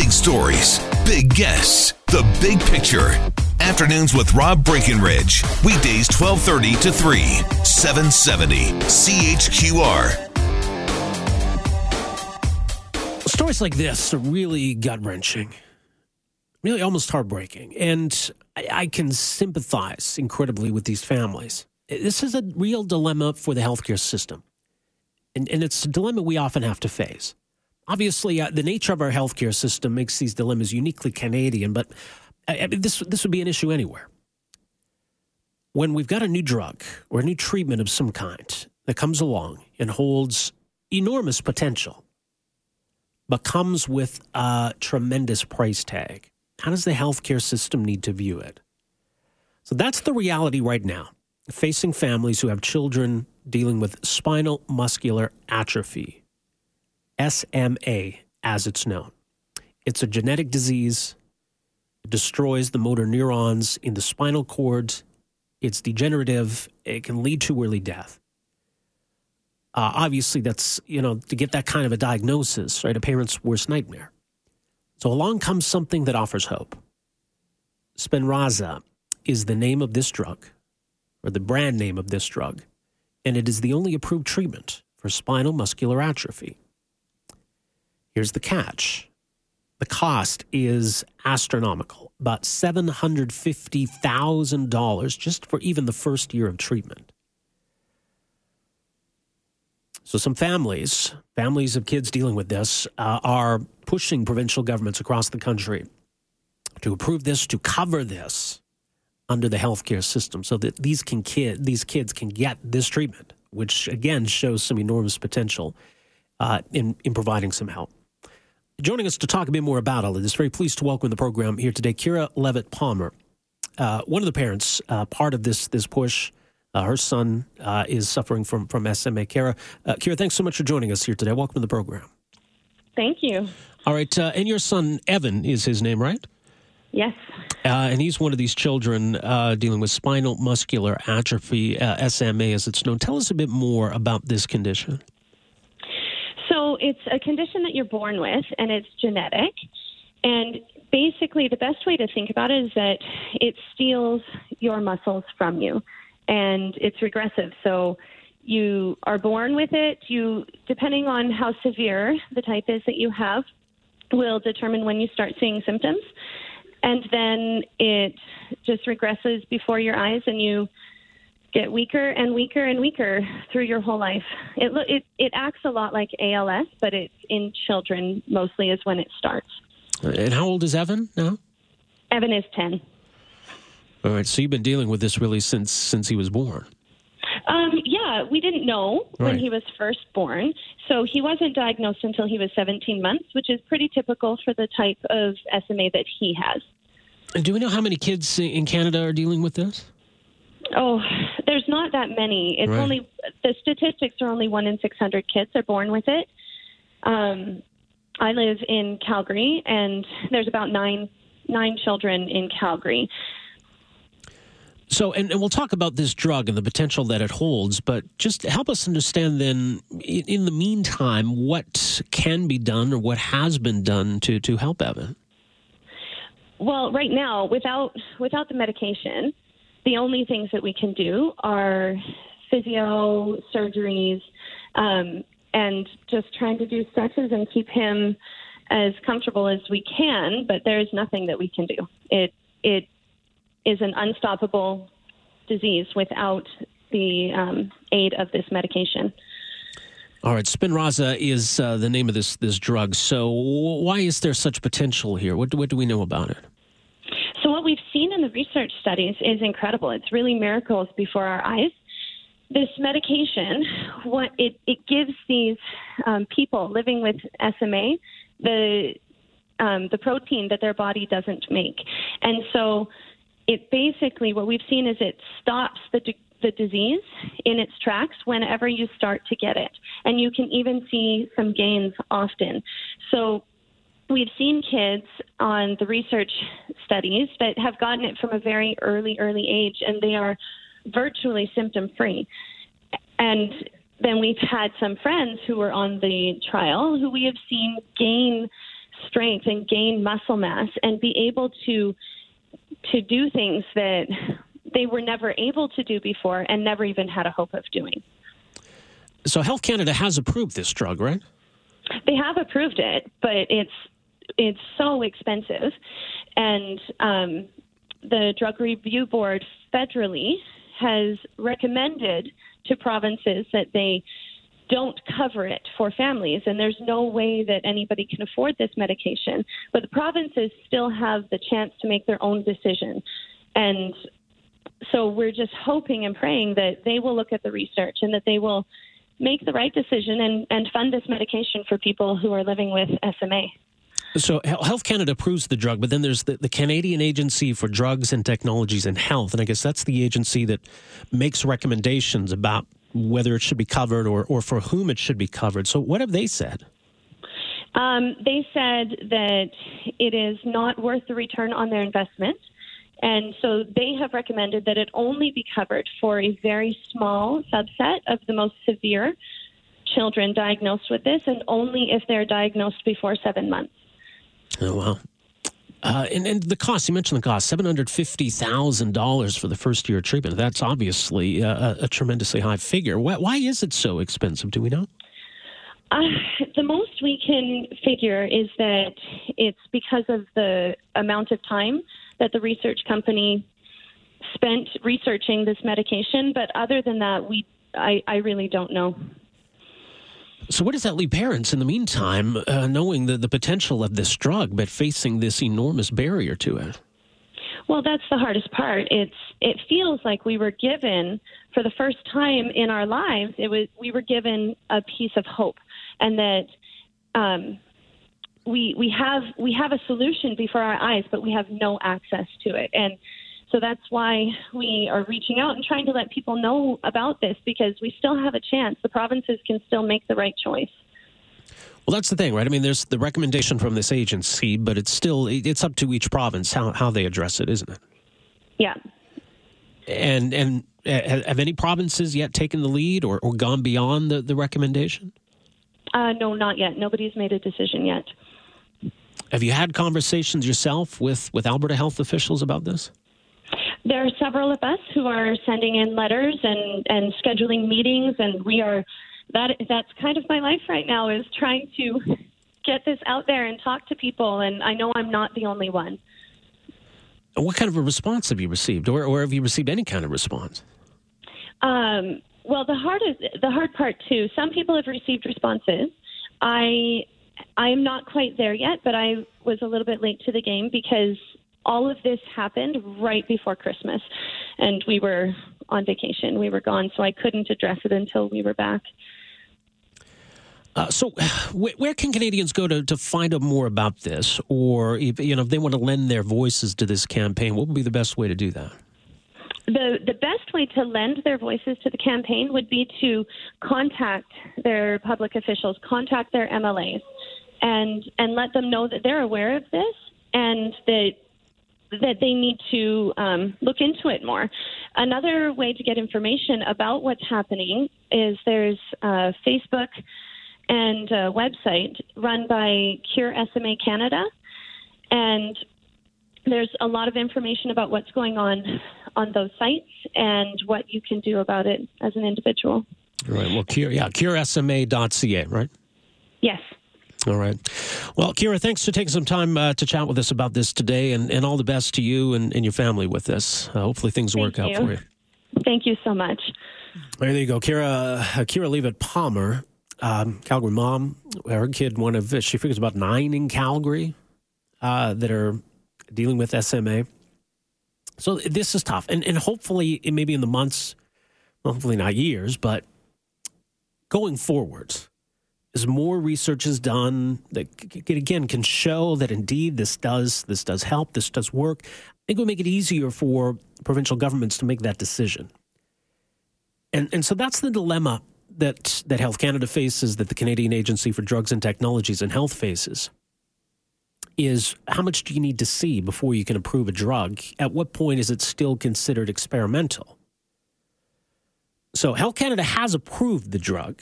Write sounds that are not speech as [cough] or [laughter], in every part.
Big stories, big guests, the big picture. Afternoons with Rob Breckenridge. Weekdays 1230 to 3, 770 CHQR. Stories like this are really gut wrenching, really almost heartbreaking. And I, I can sympathize incredibly with these families. This is a real dilemma for the healthcare system. And, and it's a dilemma we often have to face. Obviously, uh, the nature of our healthcare system makes these dilemmas uniquely Canadian, but mean, this, this would be an issue anywhere. When we've got a new drug or a new treatment of some kind that comes along and holds enormous potential, but comes with a tremendous price tag. How does the healthcare system need to view it? So that's the reality right now, facing families who have children dealing with spinal muscular atrophy, SMA as it's known. It's a genetic disease, it destroys the motor neurons in the spinal cord, it's degenerative, it can lead to early death. Uh, obviously, that's, you know, to get that kind of a diagnosis, right? A parent's worst nightmare. So along comes something that offers hope. Spinraza is the name of this drug, or the brand name of this drug, and it is the only approved treatment for spinal muscular atrophy. Here's the catch the cost is astronomical, about $750,000 just for even the first year of treatment. So, some families, families of kids dealing with this, uh, are pushing provincial governments across the country to approve this, to cover this under the healthcare system, so that these can kid these kids can get this treatment, which again shows some enormous potential uh, in in providing some help. Joining us to talk a bit more about all of this, very pleased to welcome the program here today, Kira Levitt Palmer, uh, one of the parents, uh, part of this this push. Uh, her son uh, is suffering from from SMA. Kira, uh, Kira, thanks so much for joining us here today. Welcome to the program. Thank you. All right, uh, and your son Evan is his name, right? Yes. Uh, and he's one of these children uh, dealing with spinal muscular atrophy, SMA, as it's known. Tell us a bit more about this condition. It's a condition that you're born with, and it's genetic. And basically, the best way to think about it is that it steals your muscles from you, and it's regressive. So you are born with it. You, depending on how severe the type is that you have, will determine when you start seeing symptoms. And then it just regresses before your eyes, and you get weaker and weaker and weaker through your whole life. It it it acts a lot like ALS, but it's in children mostly is when it starts. And how old is Evan now? Evan is ten. All right, so you've been dealing with this really since since he was born. Um, yeah, we didn't know when he was first born, so he wasn't diagnosed until he was 17 months, which is pretty typical for the type of SMA that he has. And do we know how many kids in Canada are dealing with this? Oh, there's not that many. It's Right. only the statistics are only one in 600 kids are born with it. Um, I live in Calgary, and there's about nine nine children in Calgary. So, and, and we'll talk about this drug and the potential that it holds, but just help us understand then, in, in the meantime, what can be done or what has been done to, to help Evan. Well, right now, without without the medication, the only things that we can do are physio surgeries, um, and just trying to do stretches and keep him as comfortable as we can. But there is nothing that we can do. It it is an unstoppable disease without the um, aid of this medication. All right, Spinraza is uh, the name of this this drug. So, why is there such potential here? What do, what do we know about it? We've seen in the research studies is incredible. It's really miracles before our eyes. this medication, what it, it gives these um, people living with SMA the um, the protein that their body doesn't make, and so it basically what we've seen is it stops the the disease in its tracks whenever you start to get it, and you can even see some gains often. So we've seen kids on the research studies that have gotten it from a very early, early age, and they are virtually symptom free. And then we've had some friends who were on the trial who we have seen gain strength and gain muscle mass and be able to to do things that they were never able to do before and never even had a hope of doing. So Health Canada has approved this drug, right? They have approved it, but it's it's so expensive, and um, the Drug Review Board federally has recommended to provinces that they don't cover it for families, and there's no way that anybody can afford this medication. But the provinces still have the chance to make their own decision. And so we're just hoping and praying that they will look at the research and that they will make the right decision and, and fund this medication for people who are living with SMA. So Health Canada approves the drug, but then there's the, the, Canadian Agency for Drugs and Technologies in Health, and I guess that's the agency that makes recommendations about whether it should be covered or, or for whom it should be covered. So what have they said? Um, they said that it is not worth the return on their investment. And so they have recommended that it only be covered for a very small subset of the most severe children diagnosed with this, and only if they're diagnosed before seven months. Oh, wow. Uh, and, and the cost, you mentioned the cost, $750,000 for the first year of treatment. That's obviously a, a tremendously high figure. Why, why, is it so expensive? Do we know? Uh, the most we can figure is that it's because of the amount of time that the research company spent researching this medication. But other than that, we I, I really don't know. So, what does that leave parents in the meantime, uh, knowing the, the potential of this drug, but facing this enormous barrier to it? Well, that's the hardest part. It's it feels like we were given for the first time in our lives. It was we were given a piece of hope, and that um, we we have we have a solution before our eyes, but we have no access to it. And so that's why we are reaching out and trying to let people know about this because we still have a chance. The provinces can still make the right choice. Well, that's the thing, right? I mean, there's the recommendation from this agency, but it's still it's up to each province how how they address it, isn't it? Yeah. And and uh, have any provinces yet taken the lead or, or gone beyond the, the recommendation? Uh, no, not yet. Nobody's made a decision yet. Have you had conversations yourself with, with Alberta health officials about this? There are several of us who are sending in letters and, and scheduling meetings, and we are that that's kind of my life right now is trying to get this out there and talk to people. And I know I'm not the only one. What kind of a response have you received, or, or have you received any kind of response? Um, well, the hard is, the hard part too. Some people have received responses. I I am not quite there yet, but I was a little bit late to the game because all of this happened right before Christmas, and we were on vacation. We were gone, so I couldn't address it until we were back. Uh, so, [sighs] where can Canadians go to, to find out more about this, or if, you know if they want to lend their voices to this campaign? What would be the best way to do that? The the best way to lend their voices to the campaign would be to contact their public officials, contact their MLAs, and and let them know that they're aware of this and that that they need to um, look into it more. Another way to get information about what's happening is there's a Facebook and a website run by Cure SMA Canada, and there's a lot of information about what's going on on those sites and what you can do about it as an individual. Right. Well, cure, yeah, curesma.ca, right? Yes. All right. Well, Kira, thanks for taking some time uh, to chat with us about this today, and, and all the best to you and, and your family with this. Uh, hopefully, things Thank work you. out for you. Thank you so much. There you go, Kira. Uh, Kira Leavitt Palmer, um, Calgary mom. Her kid, one of she figures about nine in Calgary uh, that are dealing with SMA. So this is tough, and and hopefully, maybe in the months well, hopefully not years, but going forwards, as more research is done that again can show that indeed this does this does help, this does work, I think it will make it easier for provincial governments to make that decision. And and so that's the dilemma that that Health Canada faces, that the Canadian Agency for Drugs and Technologies and Health faces is how much do you need to see before you can approve a drug? At what point is it still considered experimental? So Health Canada has approved the drug.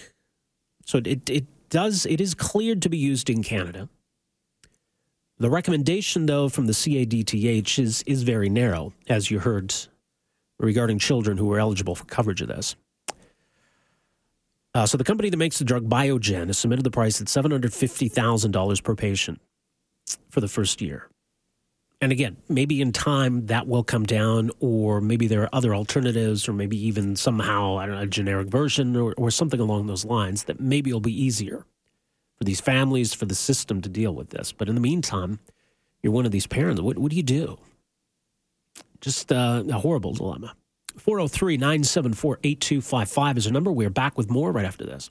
So it, it does it is cleared to be used in Canada. The recommendation though from the CADTH is is very narrow, as you heard regarding children who are eligible for coverage of this. Uh, so the company that makes the drug Biogen has submitted the price at $750,000 per patient for the first year. And again, maybe in time that will come down, or maybe there are other alternatives, or maybe even somehow, I don't know, a generic version or, or something along those lines that maybe will be easier for these families, for the system to deal with this. But in the meantime, you're one of these parents. What, what do you do? Just uh, a horrible dilemma. 403 974 8255 is a number. We're back with more right after this.